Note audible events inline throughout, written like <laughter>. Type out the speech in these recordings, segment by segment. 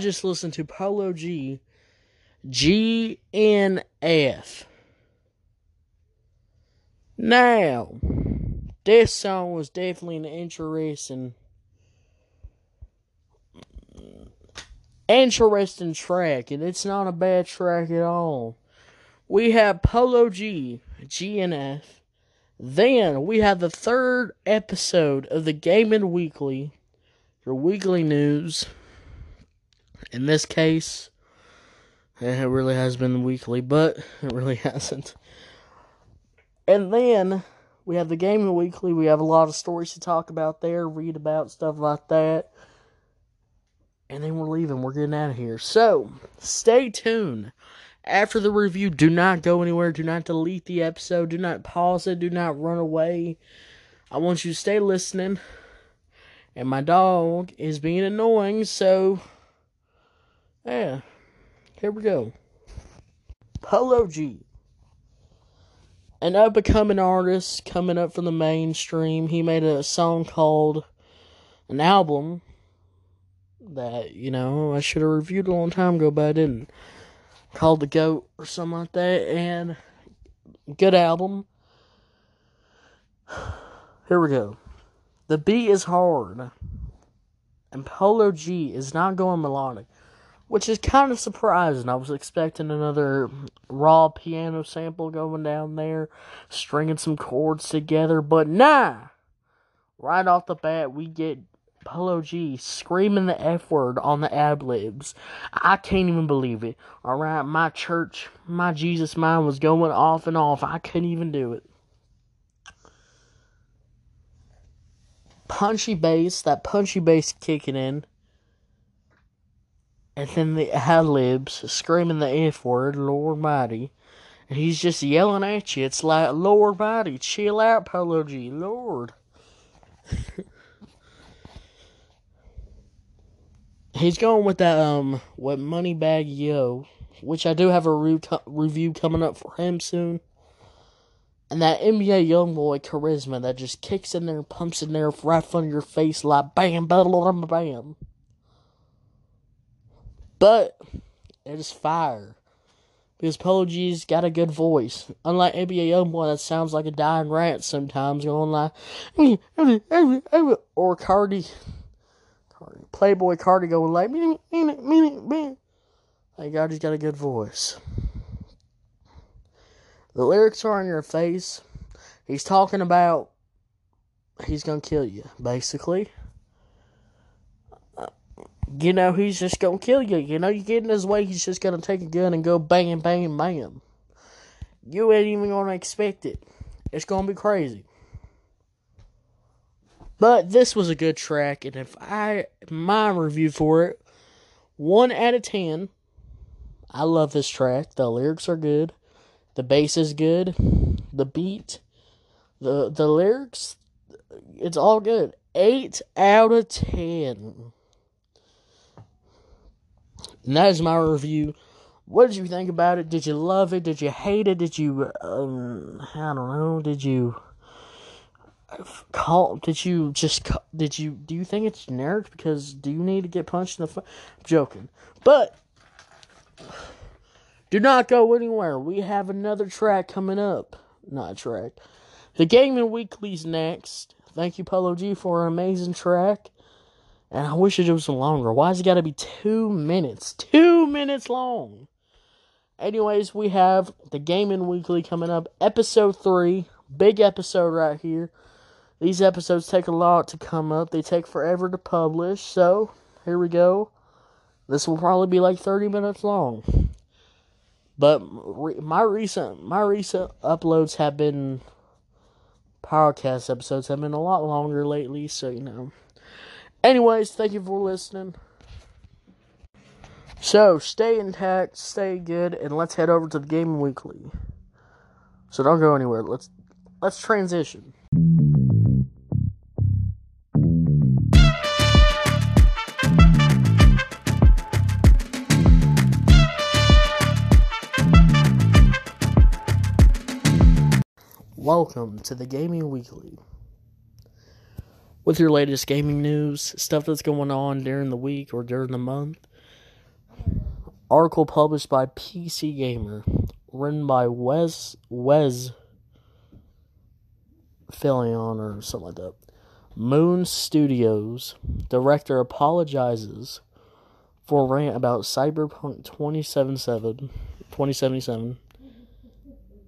Just listened to Polo G GNF. Now, this song was definitely an interesting interesting track, and it's not a bad track at all. We have Polo G, GNF. Then we have the third episode of the Gaming Weekly, your weekly news. In this case, it really has been weekly, but it really <laughs> hasn't. And then we have the game Gaming Weekly. We have a lot of stories to talk about there, read about stuff like that. And then we're leaving. We're getting out of here. So, stay tuned. After the review, do not go anywhere. Do not delete the episode. Do not pause it. Do not run away. I want you to stay listening. And my dog is being annoying, so yeah. Here we go. Polo G. An up and coming artist coming up from the mainstream. He made a song called an album that, you know, I should have reviewed a long time ago, but I didn't. Called The Goat or something like that. And good album. Here we go. The beat is hard. And Polo G is not going melodic which is kind of surprising. I was expecting another raw piano sample going down there, stringing some chords together, but nah. Right off the bat, we get Polo G screaming the F word on the ad libs. I can't even believe it. Alright, my church, my Jesus mind was going off and off. I couldn't even do it. Punchy bass, that punchy bass kicking in and then the ad libs screaming the F word, Lord Mighty. And he's just yelling at you. It's like, Lord Mighty, chill out, Polo G, Lord. <laughs> he's going with that, um, what Moneybagg Yo, which I do have a re- review coming up for him soon. And that NBA Youngboy charisma that just kicks in there, and pumps in there right in front of your face like bam, bam, bam, bam. But it is fire. Because Polo G's got a good voice. Unlike NBA Youngboy that sounds like a dying rat sometimes going like or Cardi Cardi Playboy Carti going like me Thank God he's got a good voice. The lyrics are in your face. He's talking about he's gonna kill you, basically you know, he's just gonna kill you. You know, you get in his way, he's just gonna take a gun and go bang, bang, bang. You ain't even gonna expect it. It's gonna be crazy. But this was a good track, and if I my review for it, one out of ten. I love this track. The lyrics are good. The bass is good. The beat, the the lyrics, it's all good. Eight out of ten. And that is my review. What did you think about it? Did you love it? Did you hate it? Did you, um, I don't know, did you call, did you just, did you, do you think it's generic? Because do you need to get punched in the face? Joking. But, do not go anywhere. We have another track coming up. Not track. The Gaming Weekly's next. Thank you, Polo G, for an amazing track. And I wish it was longer. Why's it got to be two minutes? Two minutes long. Anyways, we have the Gaming Weekly coming up, episode three. Big episode right here. These episodes take a lot to come up. They take forever to publish. So here we go. This will probably be like thirty minutes long. But re- my recent my recent uploads have been podcast episodes have been a lot longer lately. So you know. Anyways, thank you for listening. So, stay intact, stay good, and let's head over to the Gaming Weekly. So don't go anywhere. Let's let's transition. Welcome to the Gaming Weekly with your latest gaming news, stuff that's going on during the week or during the month. Article published by PC Gamer, written by Wes Wes Fillion or something like that. Moon Studios director apologizes for rant about Cyberpunk 2077, 2077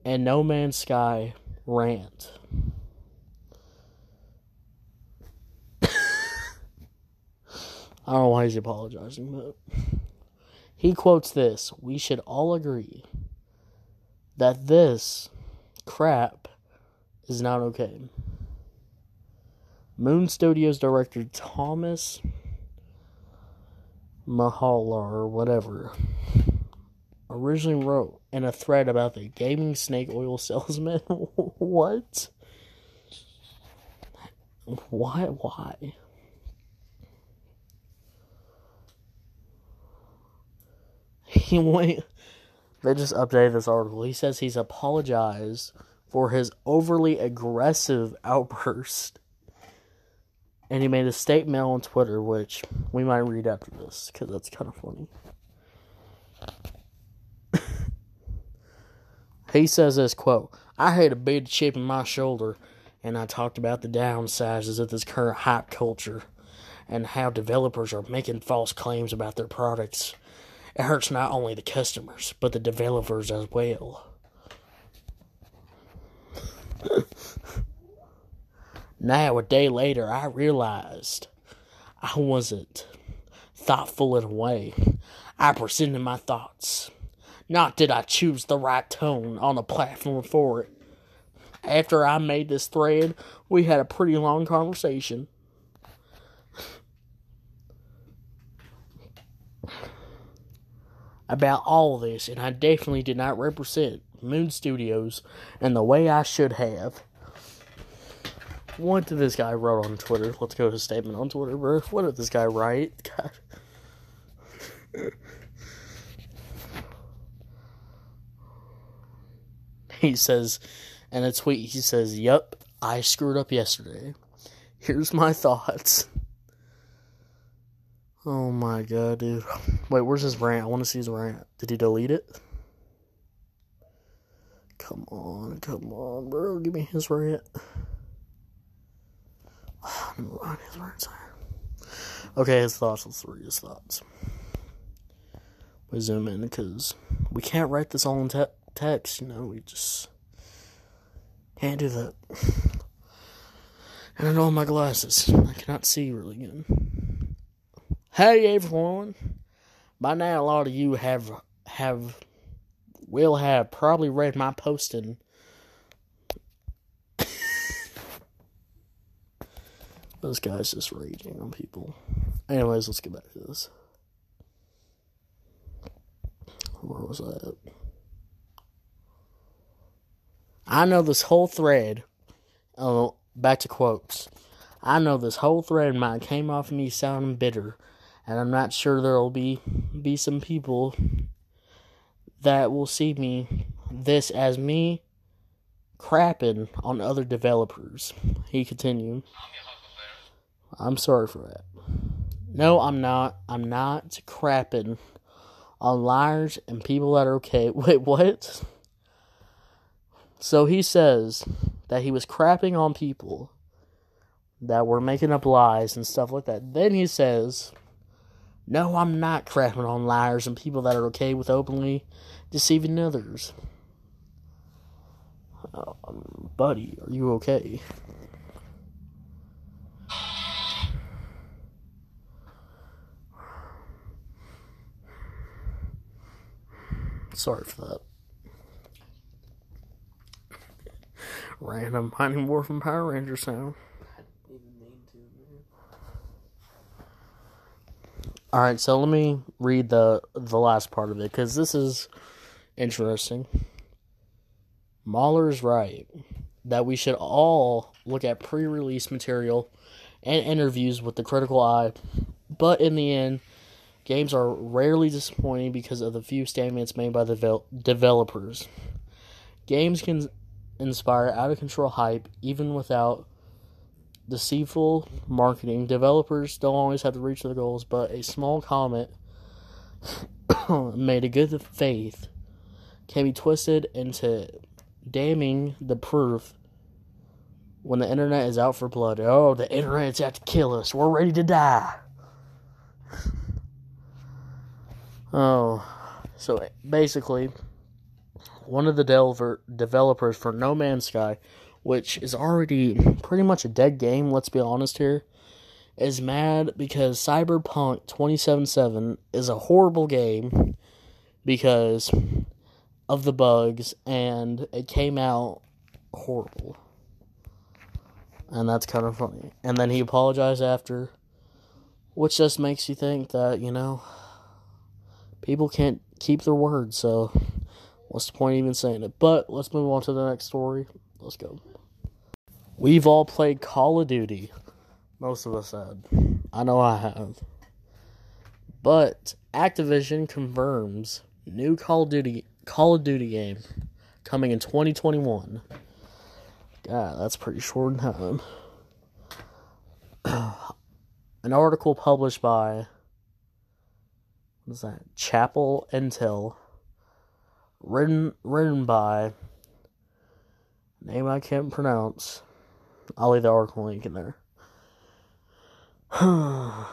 and No Man's Sky rant. I don't know why he's apologizing, but he quotes this We should all agree that this crap is not okay. Moon Studios director Thomas Mahler or whatever originally wrote in a thread about the gaming snake oil salesman. <laughs> what? Why? Why? He went. They just updated this article. He says he's apologized for his overly aggressive outburst. And he made a statement on Twitter, which we might read after this, because that's kind of funny. he says this quote, I had a big chip in my shoulder, and I talked about the downsides of this current hype culture and how developers are making false claims about their products. It hurts not only the customers, but the developers as well. <laughs> now, a day later, I realized I wasn't thoughtful in a way. I presented my thoughts. Not did I choose the right tone on the platform for it. After I made this thread, we had a pretty long conversation. About all this, and I definitely did not represent Moon Studios in the way I should have. What did this guy wrote on Twitter? Let's go to his statement on Twitter, bro. What did this guy write? <laughs> God. he says, in a tweet, he says, Yup, I screwed up yesterday. Here's my thoughts. Oh my god, dude. Wait, where's his rant? I want to see his rant. Did he delete it? Come on, come on, bro. Give me his rant. <sighs> his rant. Okay, his thoughts. Let's read his thoughts. We zoom in because we can't write this all in te- text, you know. We just can't do that. <sighs> And I have my glasses. I cannot see really good. Hey everyone! By now, a lot of you have have will have probably read my posting. this guy's just raging on people. Anyways, let's get back to this. Where was I? I know this whole thread. Oh, back to quotes. I know this whole thread might came off me sounding bitter and I'm not sure there'll be be some people that will see me this as me crapping on other developers. He continued. I'm sorry for that. No, I'm not. I'm not crapping on liars and people that are okay. <laughs> Wait, what? So he says that he was crapping on people that were making up lies and stuff like that. Then he says no, I'm not crapping on liars and people that are okay with openly deceiving others. Um, buddy, are you okay? Sorry for that. Random Mighty Morphin Power Ranger sound. All right, so let me read the the last part of it because this is interesting. Mahler's right that we should all look at pre-release material and interviews with the critical eye, but in the end, games are rarely disappointing because of the few statements made by the developers. Games can inspire out of control hype even without deceitful marketing. Developers don't always have to reach their goals, but a small comment <coughs> made a good faith can be twisted into damning the proof when the internet is out for blood. Oh, the internet's out to kill us. We're ready to die. <laughs> oh, so basically, one of the developer, developers for No Man's Sky, which is already pretty much a dead game, let's be honest here, is mad because Cyberpunk 2077 is a horrible game because of the bugs and it came out horrible. And that's kind of funny. And then he apologized after, which just makes you think that, you know, people can't keep their word, so what's the point of even saying it? But let's move on to the next story. Let's go. We've all played Call of Duty. Most of us have. I know I have. But Activision confirms new Call of Duty Call of Duty game coming in 2021. God, that's pretty short time. <clears throat> An article published by what is that? Charlie Intel. Written written by name I can't pronounce. I'll leave the article link in there. <sighs> I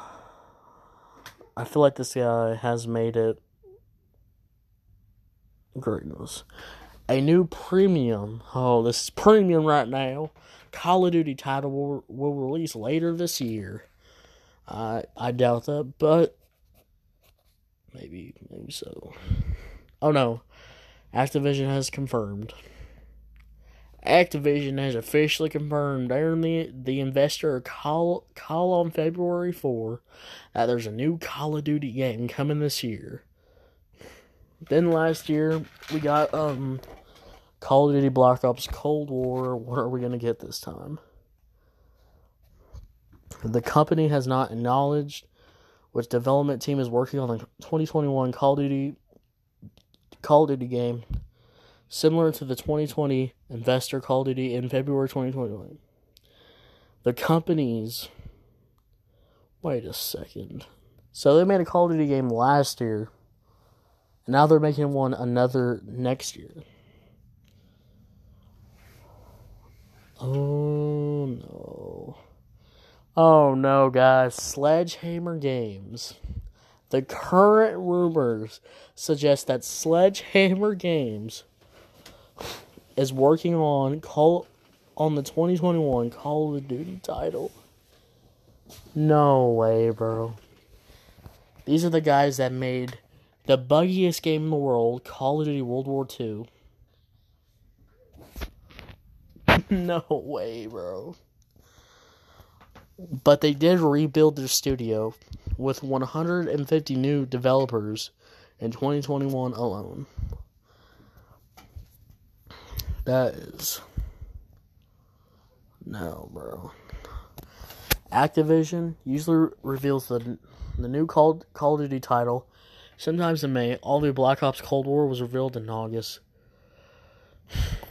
feel like this guy has made it greatness. A new premium, oh, this is premium right now. Call of Duty title will, will release later this year. I I doubt that, but maybe maybe so. Oh no, Activision has confirmed. Activision has officially confirmed during the the investor call call on February 4 that there's a new Call of Duty game coming this year. Then last year we got um Call of Duty Black Ops Cold War. What are we gonna get this time? The company has not acknowledged which development team is working on the 2021 Call of Duty Call of Duty game, similar to the 2020 Investor Call Duty in February 2021. The companies. Wait a second. So they made a Call of Duty game last year and now they're making one another next year. Oh no. Oh no, guys. Sledgehammer Games. The current rumors suggest that Sledgehammer Games is working on call on the 2021 Call of Duty title. No way, bro. These are the guys that made the buggiest game in the world, Call of Duty World War II. <laughs> no way, bro. But they did rebuild their studio with 150 new developers in 2021 alone. That is. No, bro. Activision usually reveals the the new Call Call of Duty title Sometimes in May, all the Black Ops Cold War was revealed in August,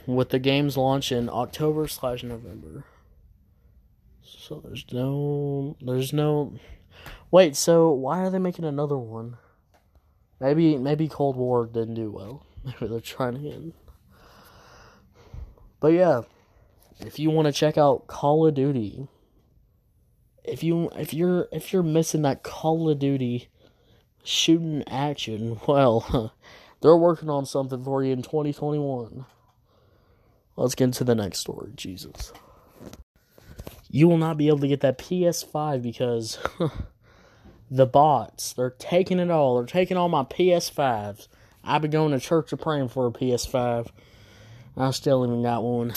with the game's launch in October slash November. So there's no, there's no. Wait, so why are they making another one? Maybe maybe Cold War didn't do well. <laughs> Maybe they're trying again. But yeah, if you want to check out Call of Duty, if you if you're if you're missing that Call of Duty shooting action, <laughs> well, they're working on something for you in 2021. Let's get into the next story. Jesus. You will not be able to get that PS5 because <laughs> the bots, they're taking it all. They're taking all my PS5s. I've been going to church and praying for a PS5. I still haven't got one.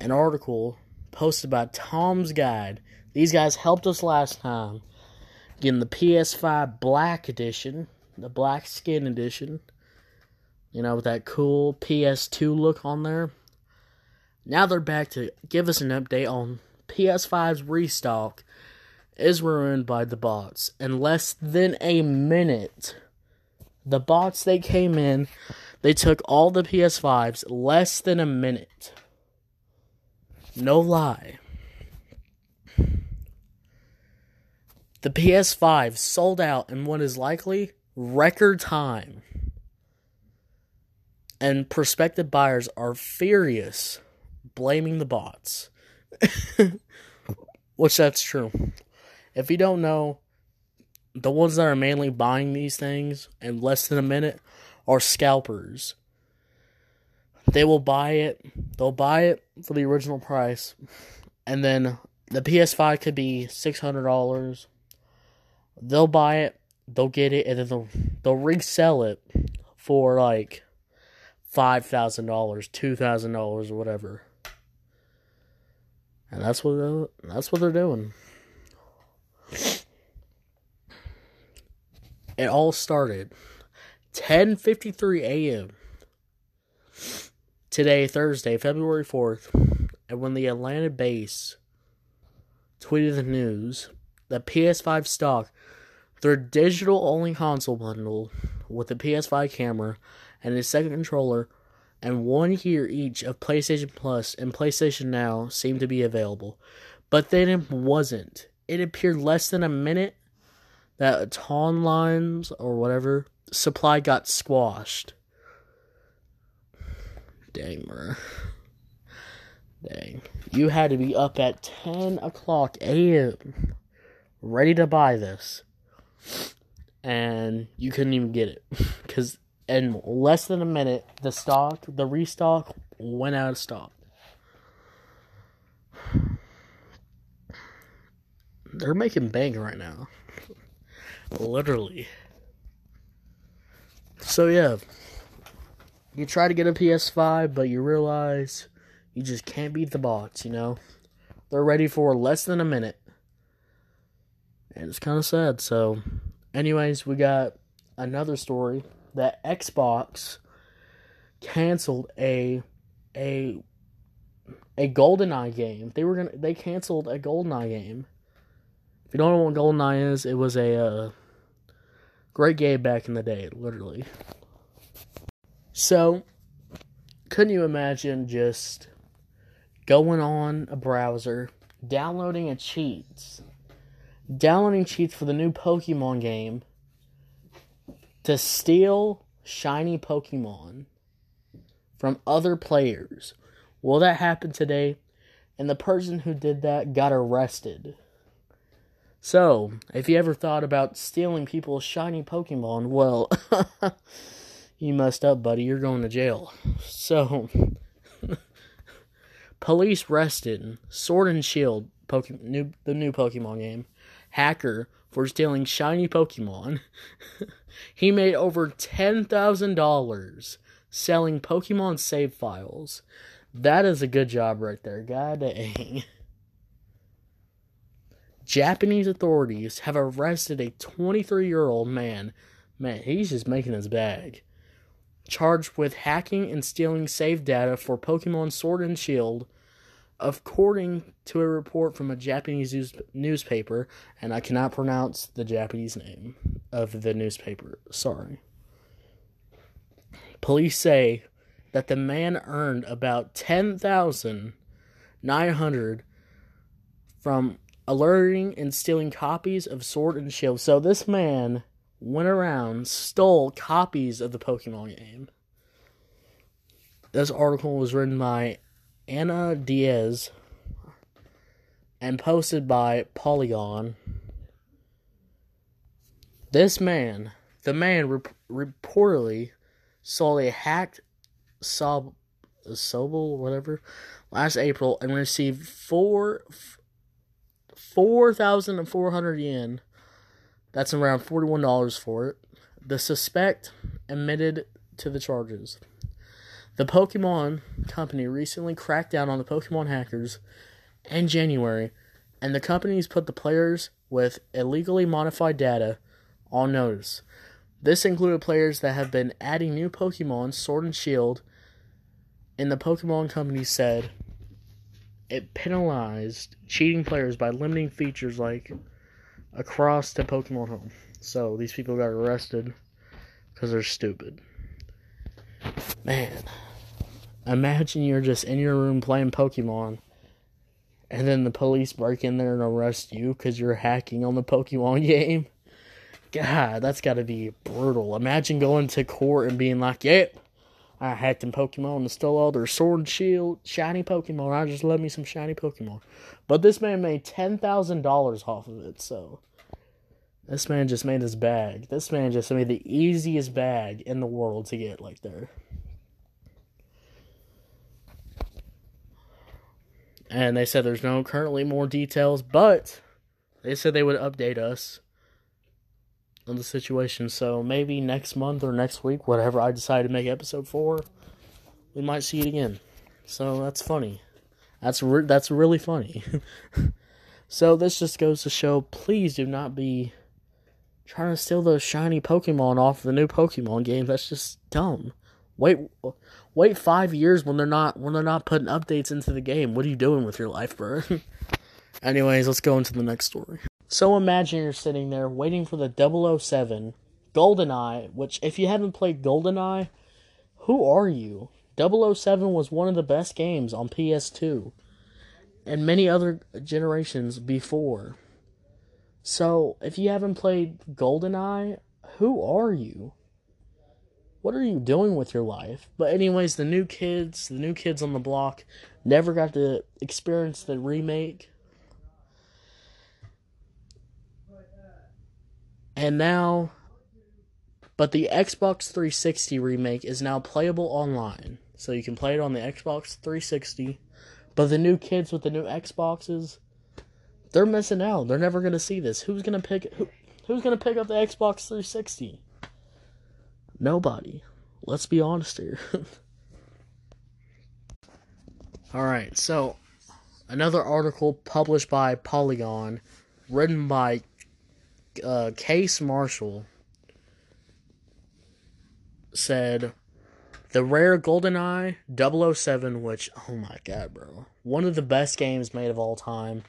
An article posted by Tom's Guide. These guys helped us last time Getting the PS5 Black Edition, the black skin edition. You know, with that cool PS2 look on there. Now they're back to give us an update on PS5's restock is ruined by the bots. In less than a minute, the bots they came in, they took all the PS5s less than a minute. No lie. The PS5 sold out in what is likely record time. And prospective buyers are furious, blaming the bots. <laughs> Which that's true. If you don't know, the ones that are mainly buying these things in less than a minute are scalpers. They will buy it, they'll buy it for the original price, and then the PS5 could be $600. They'll buy it, they'll get it, and then they'll, they'll resell it for like $5,000, $2,000, or whatever. And that's what that's what they're doing. It all started 10:53 a.m. today, Thursday, February 4th, and when the Atlanta base tweeted the news that PS5 stock their digital only console bundle with the PS5 camera and a second controller and one year each of PlayStation Plus and PlayStation Now seemed to be available. But then it wasn't. It appeared less than a minute that Ton lines or whatever supply got squashed. Dang, bruh. Dang. You had to be up at 10 o'clock a.m. ready to buy this. And you couldn't even get it. <laughs> Because in less than a minute, the stock, the restock, went out of stock. They're making bank right now. Literally. So, yeah. You try to get a PS5, but you realize you just can't beat the bots, you know? They're ready for less than a minute. And it's kind of sad. So, anyways, we got another story that Xbox canceled a a a GoldenEye game. They were gonna they canceled a GoldenEye game. If you don't know what GoldenEye is, it was a uh, great game back in the day, literally. So, couldn't you imagine just going on a browser, downloading a cheats, downloading cheats for the new Pokemon game? to steal shiny Pokemon from other players. Will that happen today? And the person who did that got arrested. So, if you ever thought about stealing people's shiny Pokemon, well, <laughs> you messed up, buddy. You're going to jail. So, <laughs> police arrested Sword and Shield, Pokemon, new, the new Pokemon game, hacker for stealing shiny Pokemon. <laughs> he made over $10,000 selling Pokemon save files. That is a good job right there. God dang. Japanese authorities have arrested a 23 year old man. Man, he's just making his bag. Charged with hacking and stealing save data for Pokemon Sword and Shield according to a report from a Japanese news- newspaper, and I cannot pronounce the Japanese name of the newspaper. Sorry. Police say that the man earned about 10,900 from alerting and stealing copies of Sword and Shield. So this man went around, stole copies of the Pokemon game. This article was written by Anna Diaz and posted by Polygon. This man, the man rep- reportedly sold a hacked sob, sobel, whatever, last April and received four. F- 4,400 yen. That's around $41 for it. The suspect admitted to the charges. The Pokemon Company recently cracked down on the Pokemon hackers in January, and the companies put the players with illegally modified data on notice. This included players that have been adding new Pokemon, Sword and Shield, and the Pokemon Company said it penalized cheating players by limiting features like across to Pokemon home. So these people got arrested because they're stupid. Man, imagine you're just in your room playing Pokemon and then the police break in there and arrest you because you're hacking on the Pokemon <laughs> game. God, that's got to be brutal. Imagine going to court and being like, "Yep, I hacked in Pokemon and stole all their sword and shield, shiny Pokemon. I just love me some shiny Pokemon." But this man made ten thousand dollars off of it, so this man just made his bag. This man just made the easiest bag in the world to get like there. And they said there's no currently more details, but they said they would update us on the situation. So maybe next month or next week, whatever I decide to make episode four, we might see it again. So that's funny. That's re- that's really funny. <laughs> so this just goes to show: please do not be trying to steal those shiny Pokemon off the new Pokemon game. That's just dumb. Wait, wait five years when they're not when they're not putting updates into the game. What are you doing with your life, bro? <laughs> Anyways, let's go into the next story. So imagine you're sitting there waiting for the 007 GoldenEye, which if you haven't played GoldenEye, who are you? 007 was one of the best games on PS2 and many other generations before. So, if you haven't played GoldenEye, who are you? What are you doing with your life? But anyways, the new kids, the new kids on the block never got to experience the remake. And now but the Xbox 360 remake is now playable online. So you can play it on the Xbox 360. But the new kids with the new Xboxes they're missing out. They're never gonna see this. Who's gonna pick who, Who's gonna pick up the Xbox 360? Nobody. Let's be honest here. <laughs> All right, so another article published by Polygon, written by uh, Cass Marshall, said the rare GoldenEye 007, which, oh my god, bro. One of the best games made of all time.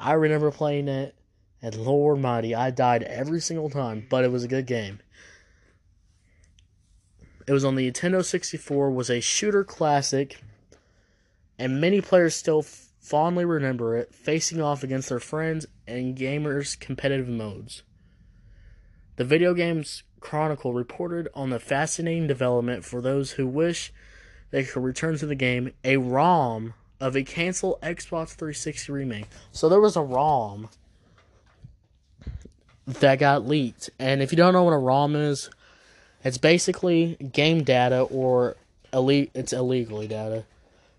I remember playing it, and Lord Mighty, I died every single time, but it was a good game. It was on the Nintendo 64, was a shooter classic, and many players still fondly remember it, facing off against their friends and gamers' competitive modes. The video game's Chronicle reported on the fascinating development for those who wish they could return to the game, a ROM of a canceled Xbox 360 remake. So there was a ROM that got leaked. And if you don't know what a ROM is, it's basically game data or it's illegally data.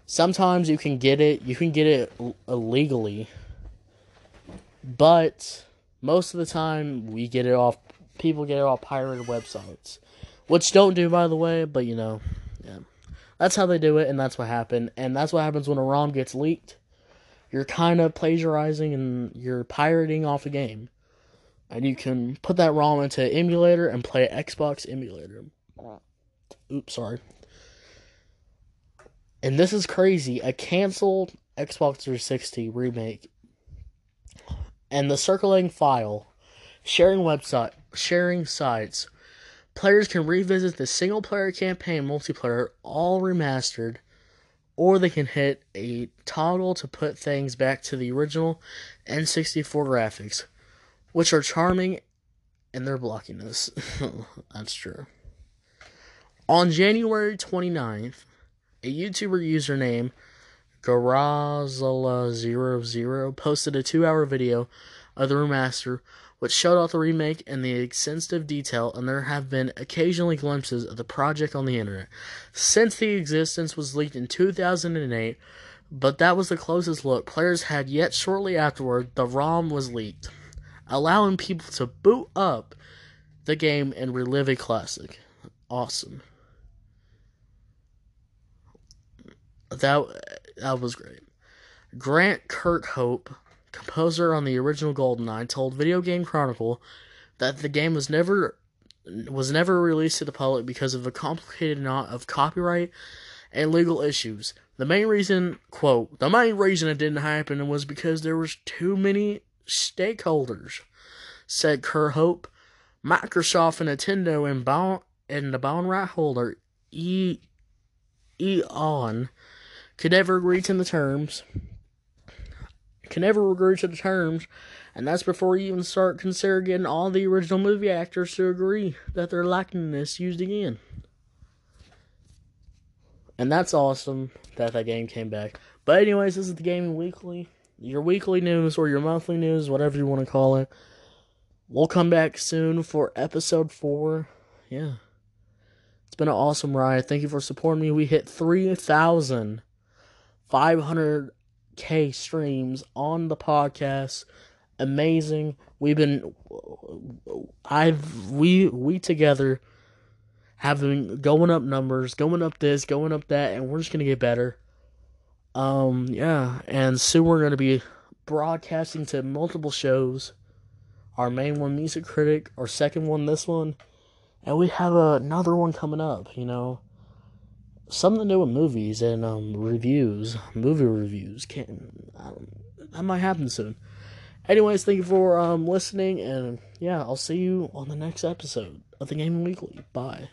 Sometimes you can get it, you can get it illegally. But most of the time we get it off people get it off pirated websites. Which don't do by the way, but you know, yeah. That's how they do it, and that's what happened. And that's what happens when a ROM gets leaked. You're kind of plagiarizing and you're pirating off a game. And you can put that ROM into an emulator and play an Xbox emulator. Oops, sorry. And this is crazy. A canceled Xbox 360 remake. And the circling file, sharing website, sharing sites, Players can revisit the single player campaign multiplayer all remastered, or they can hit a toggle to put things back to the original N64 graphics, which are charming and they're blocking us. <laughs> That's true. On January 29th, a YouTuber username Graslu00 posted a two hour video of the remaster which showed off the remake and the extensive detail, and there have been occasionally glimpses of the project on the internet. Since the existence was leaked in 2008, but that was the closest look players had yet shortly afterward, the ROM was leaked, allowing people to boot up the game and relive a classic. Awesome. That that was great. Grant Kirkhope composer on the original GoldenEye, told Video Game Chronicle that the game was never was never released to the public because of a complicated knot of copyright and legal issues. The main reason, quote, the main reason it didn't happen was because there was too many stakeholders, said Kirkhope. Microsoft and Nintendo and, bond, and the bond right holder e, Eon could never agree to the terms can never agree to the terms, and that's before you even start considering getting all the original movie actors to agree that their likeness used again. And that's awesome that that game came back. But anyways, this is the Gaming Weekly, your weekly news or your monthly news, whatever you want to call it. We'll come back soon for episode four. Yeah. It's been an awesome ride. Thank you for supporting me. We hit 3,500k streams on the podcast. Amazing. We've been I've we we together been going up numbers, going up this, going up that, and we're just gonna get better. Um, yeah, and soon we're gonna be broadcasting to multiple shows. Our main one, Music Critic. Our second one, this one, and we have another one coming up. You know, something to do with movies and um reviews, movie reviews. Can um, that might happen soon. Anyways, thank you for um listening, and yeah, I'll see you on the next episode of the Gaming Weekly. Bye.